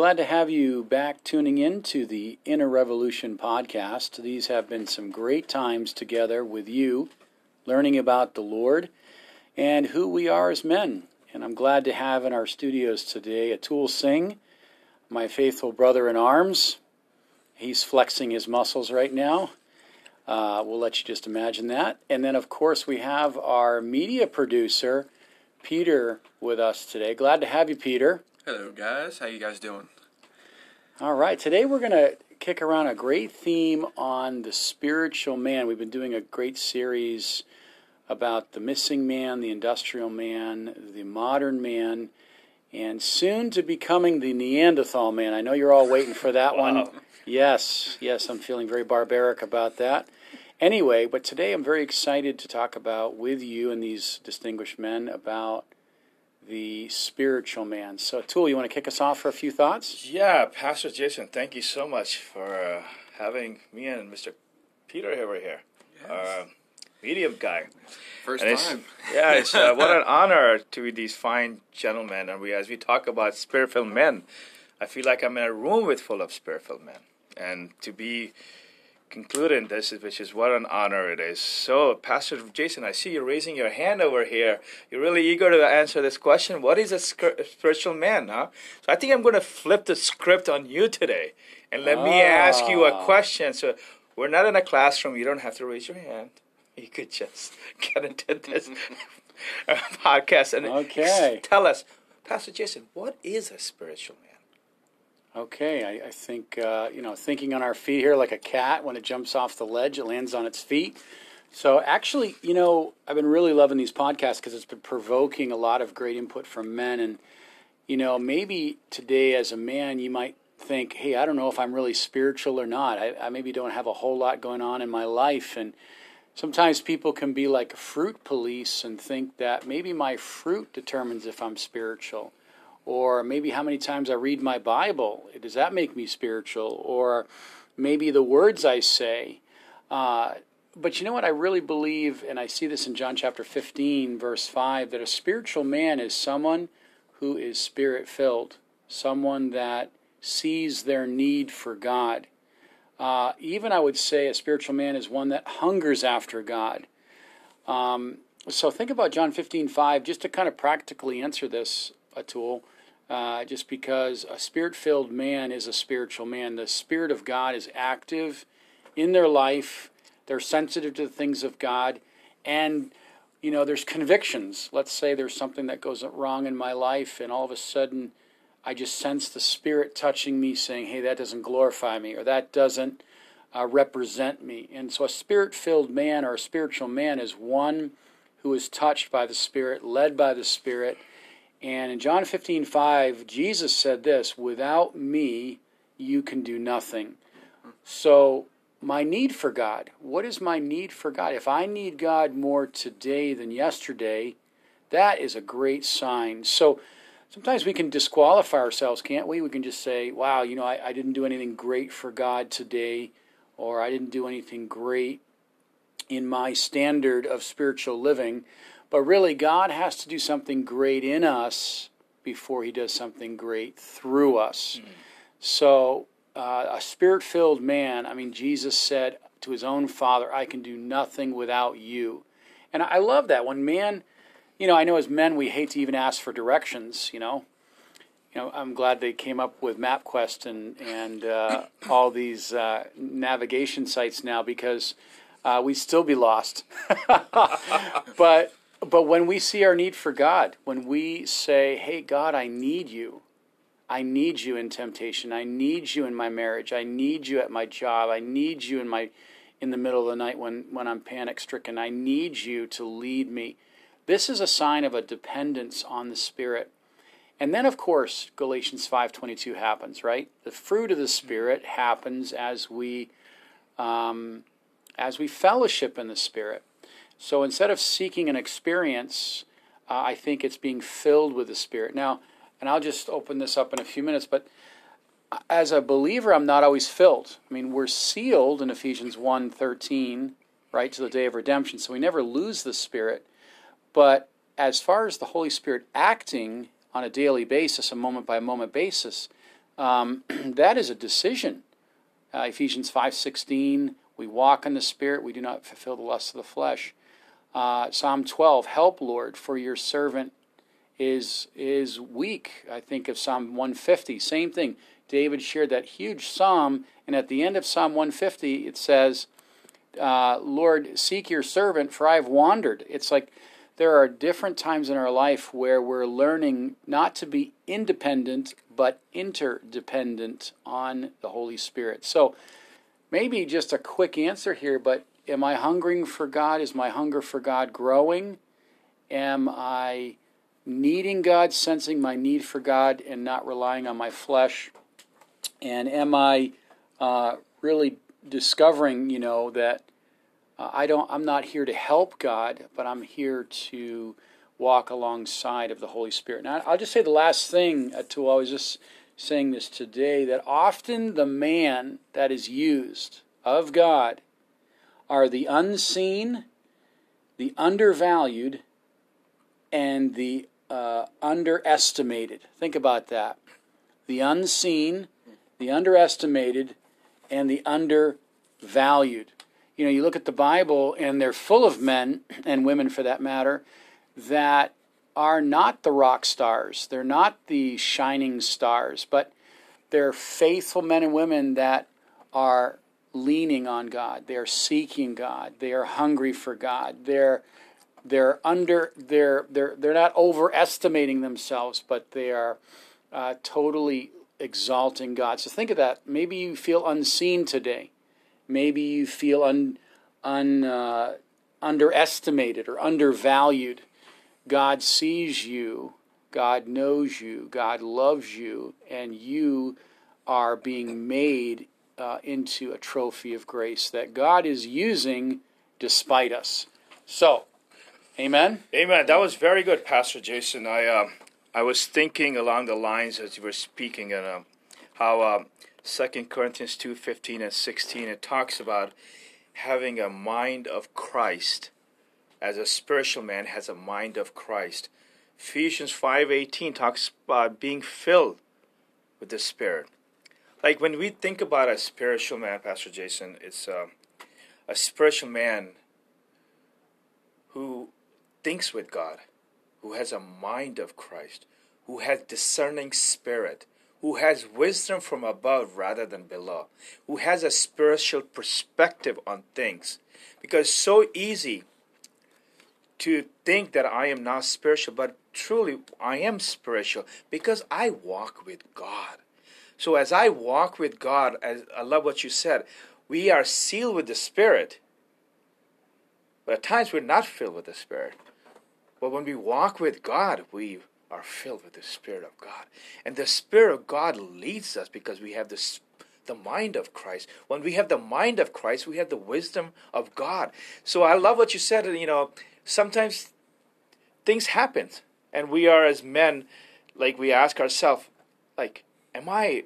Glad to have you back tuning in to the Inner Revolution podcast. These have been some great times together with you, learning about the Lord and who we are as men. And I'm glad to have in our studios today Atul Singh, my faithful brother in arms. He's flexing his muscles right now. Uh, we'll let you just imagine that. And then, of course, we have our media producer, Peter, with us today. Glad to have you, Peter. Hello, guys. How you guys doing? All right. Today we're going to kick around a great theme on the spiritual man. We've been doing a great series about the missing man, the industrial man, the modern man, and soon to becoming the Neanderthal man. I know you're all waiting for that Wow. one. Yes, yes, I'm feeling very barbaric about that. Anyway, but today I'm very excited to talk about with you and these distinguished men about the spiritual man. So, Tool, you want to kick us off for a few thoughts? Yeah, Pastor Jason, thank you so much for uh, having me and Mr. Peter over here, uh, medium guy. First And it's- time. Yeah, it's uh, what an honor to be these fine gentlemen. And we, as we talk about spirit-filled men, I feel like I'm in a room with full of spirit-filled men, and to be concluding this, which is what an honor it is. So, Pastor Jason, I see you raising your hand over here. You're really eager to answer this question. What is a spiritual man, huh? So, I think I'm going to flip the script on you today, and let me ask you a Ah. question. So, we're not in a classroom. You don't have to raise your hand. You could just get into this podcast and Okay. tell us, Pastor Jason, what is a spiritual man? Okay, I, I think, uh, you know, thinking on our feet here like a cat, when it jumps off the ledge, it lands on its feet. So, actually, you know, I've been really loving these podcasts because it's been provoking a lot of great input from men. And, you know, maybe today as a man, you might think, hey, I don't know if I'm really spiritual or not. I, I maybe don't have a whole lot going on in my life. And sometimes people can be like fruit police and think that maybe my fruit determines if I'm spiritual or maybe how many times I read my Bible. Does that make me spiritual? Or maybe the words I say. Uh, but you know what? I really believe, and I see this in John chapter 15, verse 5, that a spiritual man is someone who is spirit filled, someone that sees their need for God. Uh, even I would say a spiritual man is one that hungers after God. Um, so think about John 15, 5, just to kind of practically answer this, Atul. Uh, just because a spirit filled man is a spiritual man. The Spirit of God is active in their life, they're sensitive to the things of God, and you know, there's convictions. Let's say there's something that goes wrong in my life, and all of a sudden I just sense the Spirit touching me saying, hey, that doesn't glorify me, or that doesn't uh, represent me. And so a spirit filled man or a spiritual man is one who is touched by the Spirit, led by the Spirit. And in John 15, 5, Jesus said this Without me, you can do nothing. So, my need for God, what is my need for God? If I need God more today than yesterday, that is a great sign. So, sometimes we can disqualify ourselves, can't we? We can just say, wow, you know, I, I didn't do anything great for God today, or I didn't do anything great in my standard of spiritual living. But really, God has to do something great in us before He does something great through us. So, uh, a spirit filled man, I mean, Jesus said to His own Father, I can do nothing without you. And I love that. When man, you know, I know as men we hate to even ask for directions, you know. You know, I'm glad they came up with MapQuest and and uh, all these uh, navigation sites now because uh, we'd still be lost. but but when we see our need for God, when we say, "Hey God, I need you. I need you in temptation. I need you in my marriage. I need you at my job. I need you in my in the middle of the night when when I'm panic stricken. I need you to lead me." This is a sign of a dependence on the Spirit. And then of course Galatians 5:22 happens, right? The fruit of the Spirit happens as we um, as we fellowship in the Spirit. So instead of seeking an experience, uh, I think it's being filled with the Spirit. Now, and I'll just open this up in a few minutes, but as a believer, I'm not always filled. I mean, we're sealed in Ephesians 1:13, right, to the day of redemption, so we never lose the Spirit. But as far as the Holy Spirit acting on a daily basis, a moment by moment basis, um, that is a decision. Uh, Ephesians 5.16, we walk in the Spirit, we do not fulfill the lusts of the flesh. Uh, Psalm 12, help, Lord, for your servant is is weak. I think of Psalm 150, same thing. David shared that huge psalm, and at the end of Psalm 150, it says, uh, Lord, seek your servant, for I have wandered. It's like there are different times in our life where we're learning not to be independent, but interdependent on the Holy Spirit. So maybe just a quick answer here, but am I hungering for God? Is my hunger for God growing? Am I needing God, sensing my need for God, and not relying on my flesh? And am I uh, really discovering, you know, that uh, I don't, I'm not here to help God, but I'm here to walk alongside of the Holy Spirit. Now, I'll just say the last thing, uh, to I was just saying this today, that often the man that is used of God are the unseen, the undervalued, and the uh, underestimated. Think about that. The unseen, the underestimated, and the undervalued. You know, you look at the Bible, and they're full of men and women for that matter that are not the rock stars. They're not the shining stars, but they're faithful men and women that are leaning on God. They're seeking God. They are hungry for God. They're they're under they're they're they're not overestimating themselves, but they are uh, totally exalting God. So think of that. Maybe you feel unseen today. Maybe you feel un, un uh, underestimated or undervalued. God sees you. God knows you. God loves you, and you are being made uh, into a trophy of grace that God is using despite us. So, amen. Amen. That was very good, Pastor Jason. I uh, I was thinking along the lines as you were speaking, and uh, how uh, Second Corinthians two fifteen and sixteen it talks about having a mind of Christ, as a spiritual man has a mind of Christ. Ephesians five eighteen talks about being filled with the Spirit. Like when we think about a spiritual man, Pastor Jason, it's uh, a spiritual man who thinks with God, who has a mind of Christ, who has discerning spirit, who has wisdom from above rather than below, who has a spiritual perspective on things. Because so easy to think that I am not spiritual, but truly I am spiritual because I walk with God. So as I walk with God, as I love what you said, we are sealed with the Spirit. But at times we're not filled with the Spirit. But when we walk with God, we are filled with the Spirit of God. And the Spirit of God leads us because we have this the mind of Christ. When we have the mind of Christ, we have the wisdom of God. So I love what you said, you know, sometimes things happen and we are as men like we ask ourselves like am I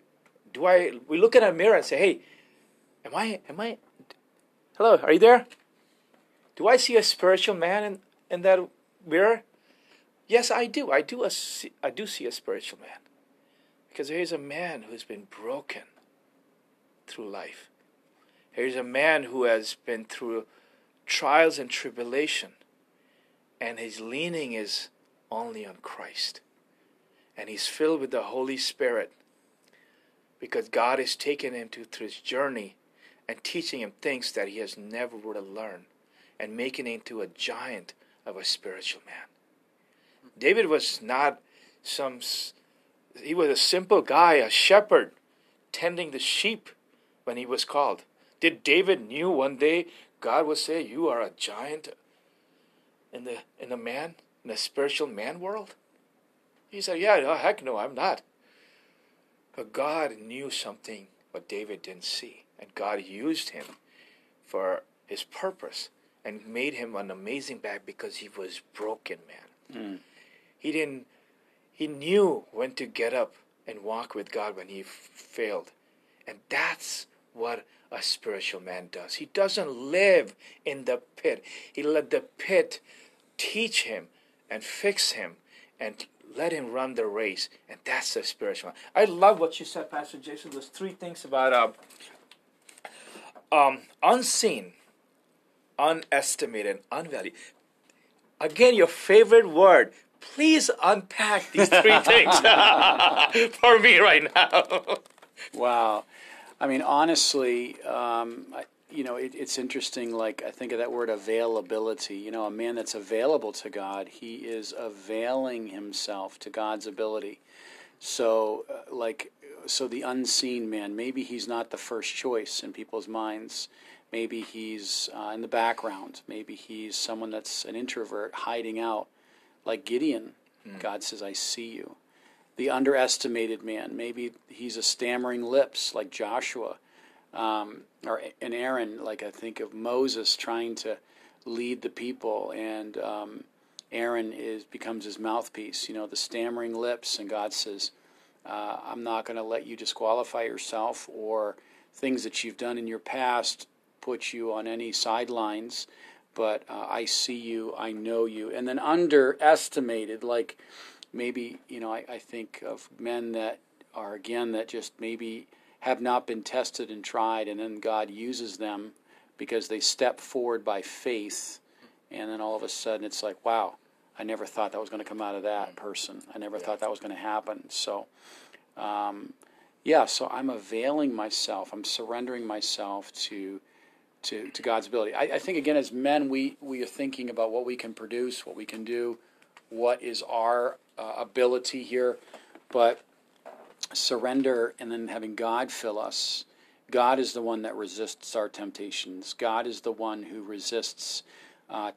do I we look in a mirror and say, "Hey, am I am I Hello, are you there? Do I see a spiritual man in in that mirror?" Yes, I do. I do. A, I do see a spiritual man, because there is a man who's been broken through life. There is a man who has been through trials and tribulation, and his leaning is only on Christ, and he's filled with the Holy Spirit, because God is taking him to through his journey and teaching him things that he has never would have learned, and making him into a giant of a spiritual man. David was not some, he was a simple guy, a shepherd, tending the sheep when he was called. Did David knew one day God would say, "You are a giant in the in the man in the spiritual man world"? He said, "Yeah, oh, heck no, I'm not." But God knew something what David didn't see, and God used him for His purpose and made him an amazing man because he was broken man. Mm. He didn't. He knew when to get up and walk with God when he f- failed, and that's what a spiritual man does. He doesn't live in the pit. He let the pit teach him and fix him and let him run the race, and that's the spiritual. I love what you said, Pastor Jason. Those three things about uh, um, unseen, unestimated, unvalued. Again, your favorite word. Please unpack these three things for me right now. Wow. I mean, honestly, um, I, you know, it, it's interesting. Like, I think of that word availability. You know, a man that's available to God, he is availing himself to God's ability. So, uh, like, so the unseen man, maybe he's not the first choice in people's minds. Maybe he's uh, in the background. Maybe he's someone that's an introvert hiding out, like Gideon. God says, I see you the underestimated man. Maybe he's a stammering lips like Joshua, um, or an Aaron. Like I think of Moses trying to lead the people, and um, Aaron is becomes his mouthpiece. You know, the stammering lips, and God says, uh, "I'm not going to let you disqualify yourself or things that you've done in your past put you on any sidelines." But uh, I see you, I know you, and then underestimated, like maybe you know I, I think of men that are again that just maybe have not been tested and tried and then god uses them because they step forward by faith and then all of a sudden it's like wow i never thought that was going to come out of that person. I never thought that was going to happen. So um, yeah so i'm availing myself i'm surrendering myself to to, to god's ability. I, I think again as men we we are thinking about what we can produce what we can do what is our uh, ability here, but surrender and then having God fill us. God is the one that resists our temptations. God is the one who resists, uh,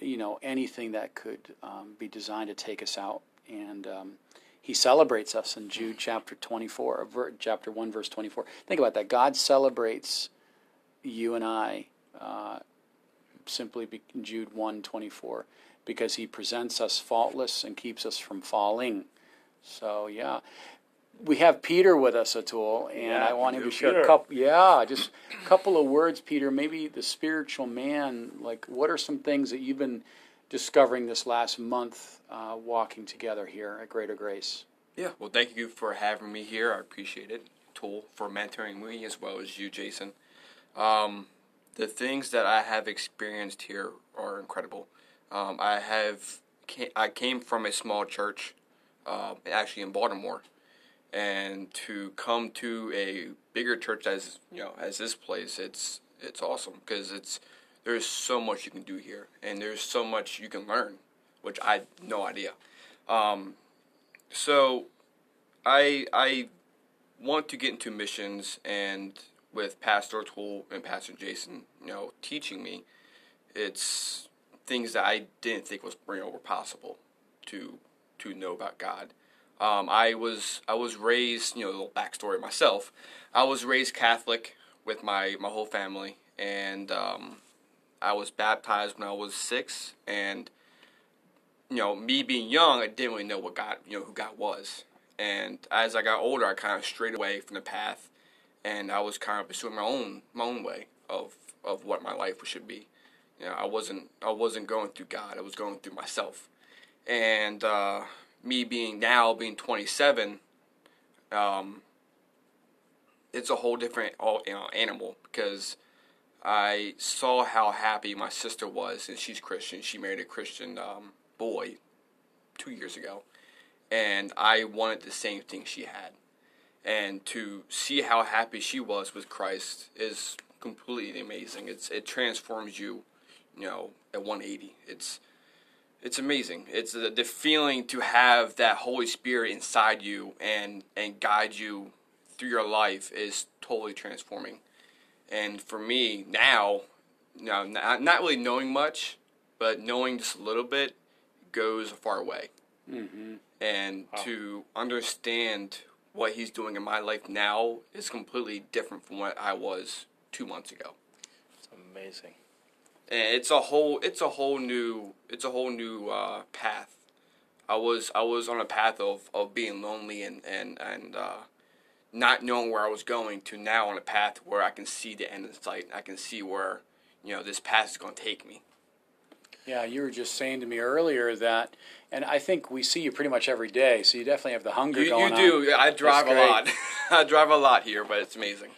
you know, anything that could um, be designed to take us out. And um, He celebrates us in Jude chapter twenty-four, chapter one, verse twenty-four. Think about that. God celebrates you and I. Uh, simply be, Jude one twenty-four because he presents us faultless and keeps us from falling. So yeah, we have Peter with us, Atul, and Yeah, I want him to share Peter. a couple. Yeah, just a couple of words, Peter. Maybe the spiritual man. Like, what are some things that you've been discovering this last month, uh, walking together here at Greater Grace? Yeah, well, thank you for having me here. I appreciate it. Tool for mentoring me as well as you, Jason. Um, the things that I have experienced here are incredible. Um, I have I came from a small church, uh, actually in Baltimore, and to come to a bigger church as you know as this place, it's it's awesome because it's there's so much you can do here, and there's so much you can learn, which I no idea. Um, so I I want to get into missions and with Pastor Tool and Pastor Jason, you know, teaching me, it's things that I didn't think was know were possible to to know about God. Um, I was I was raised, you know, a little backstory myself. I was raised Catholic with my my whole family, and um, I was baptized when I was six, and you know, me being young, I didn't really know what God, you know, who God was. And as I got older, I kind of strayed away from the path, and I was kind of pursuing my own my own way of of what my life should be. You know, I wasn't I wasn't going through God. I was going through myself. And uh, me being now being 27, um, it's a whole different you know, animal because I saw how happy my sister was, and she's Christian. She married a Christian um, boy two years ago, and I wanted the same thing she had. And to see how happy she was with Christ is completely amazing. It's it transforms you, you know, at 180. It's it's amazing. It's the, the feeling to have that Holy Spirit inside you and and guide you through your life is totally transforming. And for me now, know, not, not really knowing much, but knowing just a little bit goes a far way. Mm-hmm. And to understand what he's doing in my life now is completely different from what I was two months ago. It's amazing. And it's a whole it's a whole new it's a whole new uh, path. I was I was on a path of, of being lonely and and and uh, not knowing where I was going to now on a path where I can see the end in sight. I can see where you know this path is going to take me. Yeah, you were just saying to me earlier that and I think we see you pretty much every day, so you definitely have the hunger You, going you do. Yeah, I drive a great. lot. I drive a lot here, but it's amazing.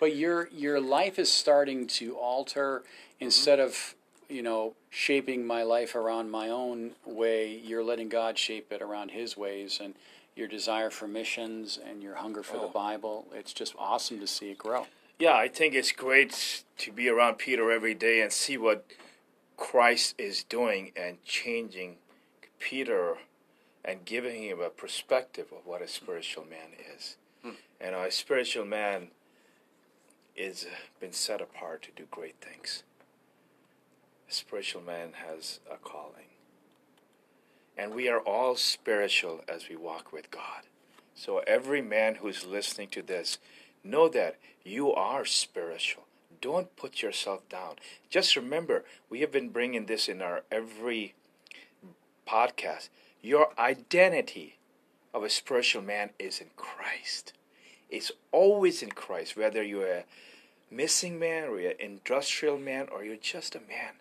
But your your life is starting to alter Mm-hmm. instead of you know shaping my life around my own way. You're letting God shape it around His ways, and your desire for missions and your hunger for the Oh. Bible. It's just awesome to see it grow. Yeah, I think it's great to be around Peter every day and see what Christ is doing and changing Peter and giving him a perspective of what a mm-hmm. spiritual man is. Mm-hmm. And a spiritual man is been set apart to do great things. Spiritual man has a calling. And we are all spiritual as we walk with God. So every man who's listening to this, know that you are spiritual. Don't put yourself down. Just remember, we have been bringing this in our every podcast. Your identity of a spiritual man is in Christ. It's always in Christ, whether you're a missing man or you're an industrial man or you're just a man.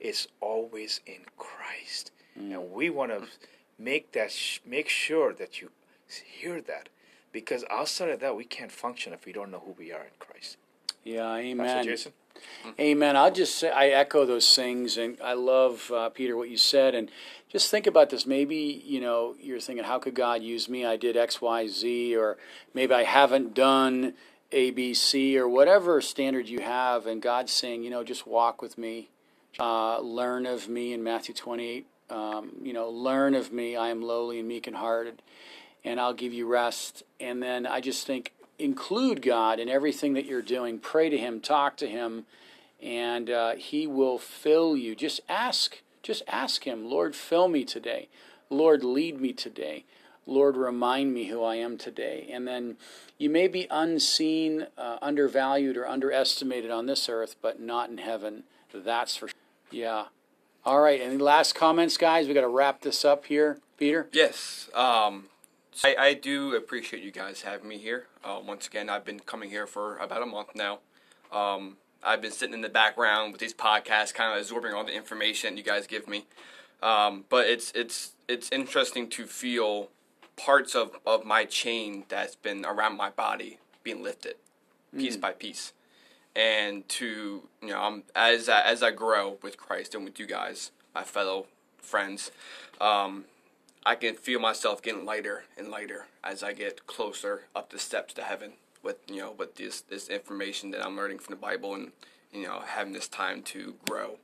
It's always in Christ. Mm. And we want to mm. make that sh- make sure that you hear that because outside of that we can't function if we don't know who we are in Christ. Yeah, Pastor Amen. Jason? Mm-hmm. Amen. I'll just say I echo those things, and I love uh, Peter what you said, and just think about this. Maybe you know you're thinking, how could God use me? I did X, Y, Z, or maybe I haven't done A, B, C, or whatever standard you have, and God's saying, you know, just walk with me, uh, learn of me in Matthew 28. Um, you know, learn of me. I am lowly and meek and hearted, and I'll give you rest. And then I just think include God in everything that you're doing. Pray to Him, talk to Him, and uh, He will fill you. Just ask, just ask Him, Lord, fill me today. Lord, lead me today. Lord, remind me who I am today. And then you may be unseen, uh, undervalued, or underestimated on this earth, but not in heaven. That's for yeah. All right. Any last comments, guys? We got to wrap this up here, Peter. Yes. Um, I, I do appreciate you guys having me here. Uh, once again, I've been coming here for about a month now. Um, I've been sitting in the background with these podcasts, kind of absorbing all the information you guys give me. Um, but it's it's it's interesting to feel parts of, of my chain that's been around my body being lifted, piece by piece, and to you know, um, as I, as I grow with Christ and with you guys, my fellow friends, um, I can feel myself getting lighter and lighter as I get closer up the steps to heaven with you know with this this information that I'm learning from the Bible and you know having this time to grow.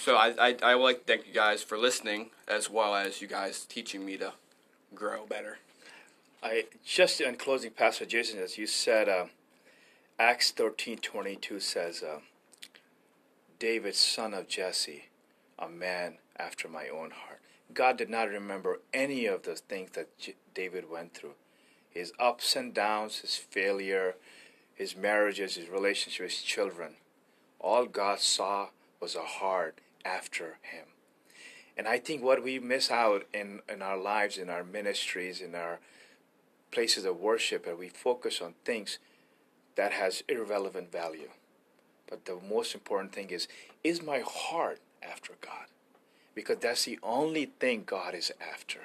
So I I, I would like to thank you guys for listening as well as you guys teaching me to grow better. I just in closing, Pastor Jason, as you said, uh, Acts thirteen twenty two says, uh, "David, son of Jesse, a man after my own heart." God did not remember any of the things that J- David went through, his ups and downs, his failure, his marriages, his relationship his children. All God saw was a heart after him. And I think what we miss out in, in our lives, in our ministries, in our places of worship, and we focus on things that has irrelevant value. But the most important thing is, is my heart after God? Because that's the only thing God is after.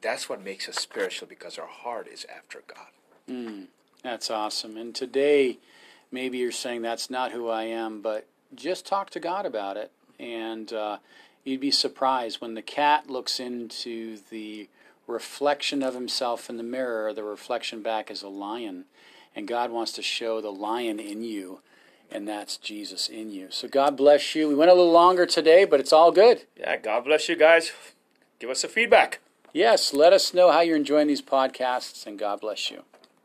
That's what makes us spiritual because our heart is after God. That's awesome. And today, maybe you're saying that's not who I am, but just talk to God about it. And uh, you'd be surprised when the cat looks into the reflection of himself in the mirror, the reflection back is a lion. And God wants to show the lion in you, and that's Jesus in you. So God bless you. We went a little longer today, but it's all good. Yeah, God bless you guys. Give us a feedback. Yes, let us know how you're enjoying these podcasts, and God bless you.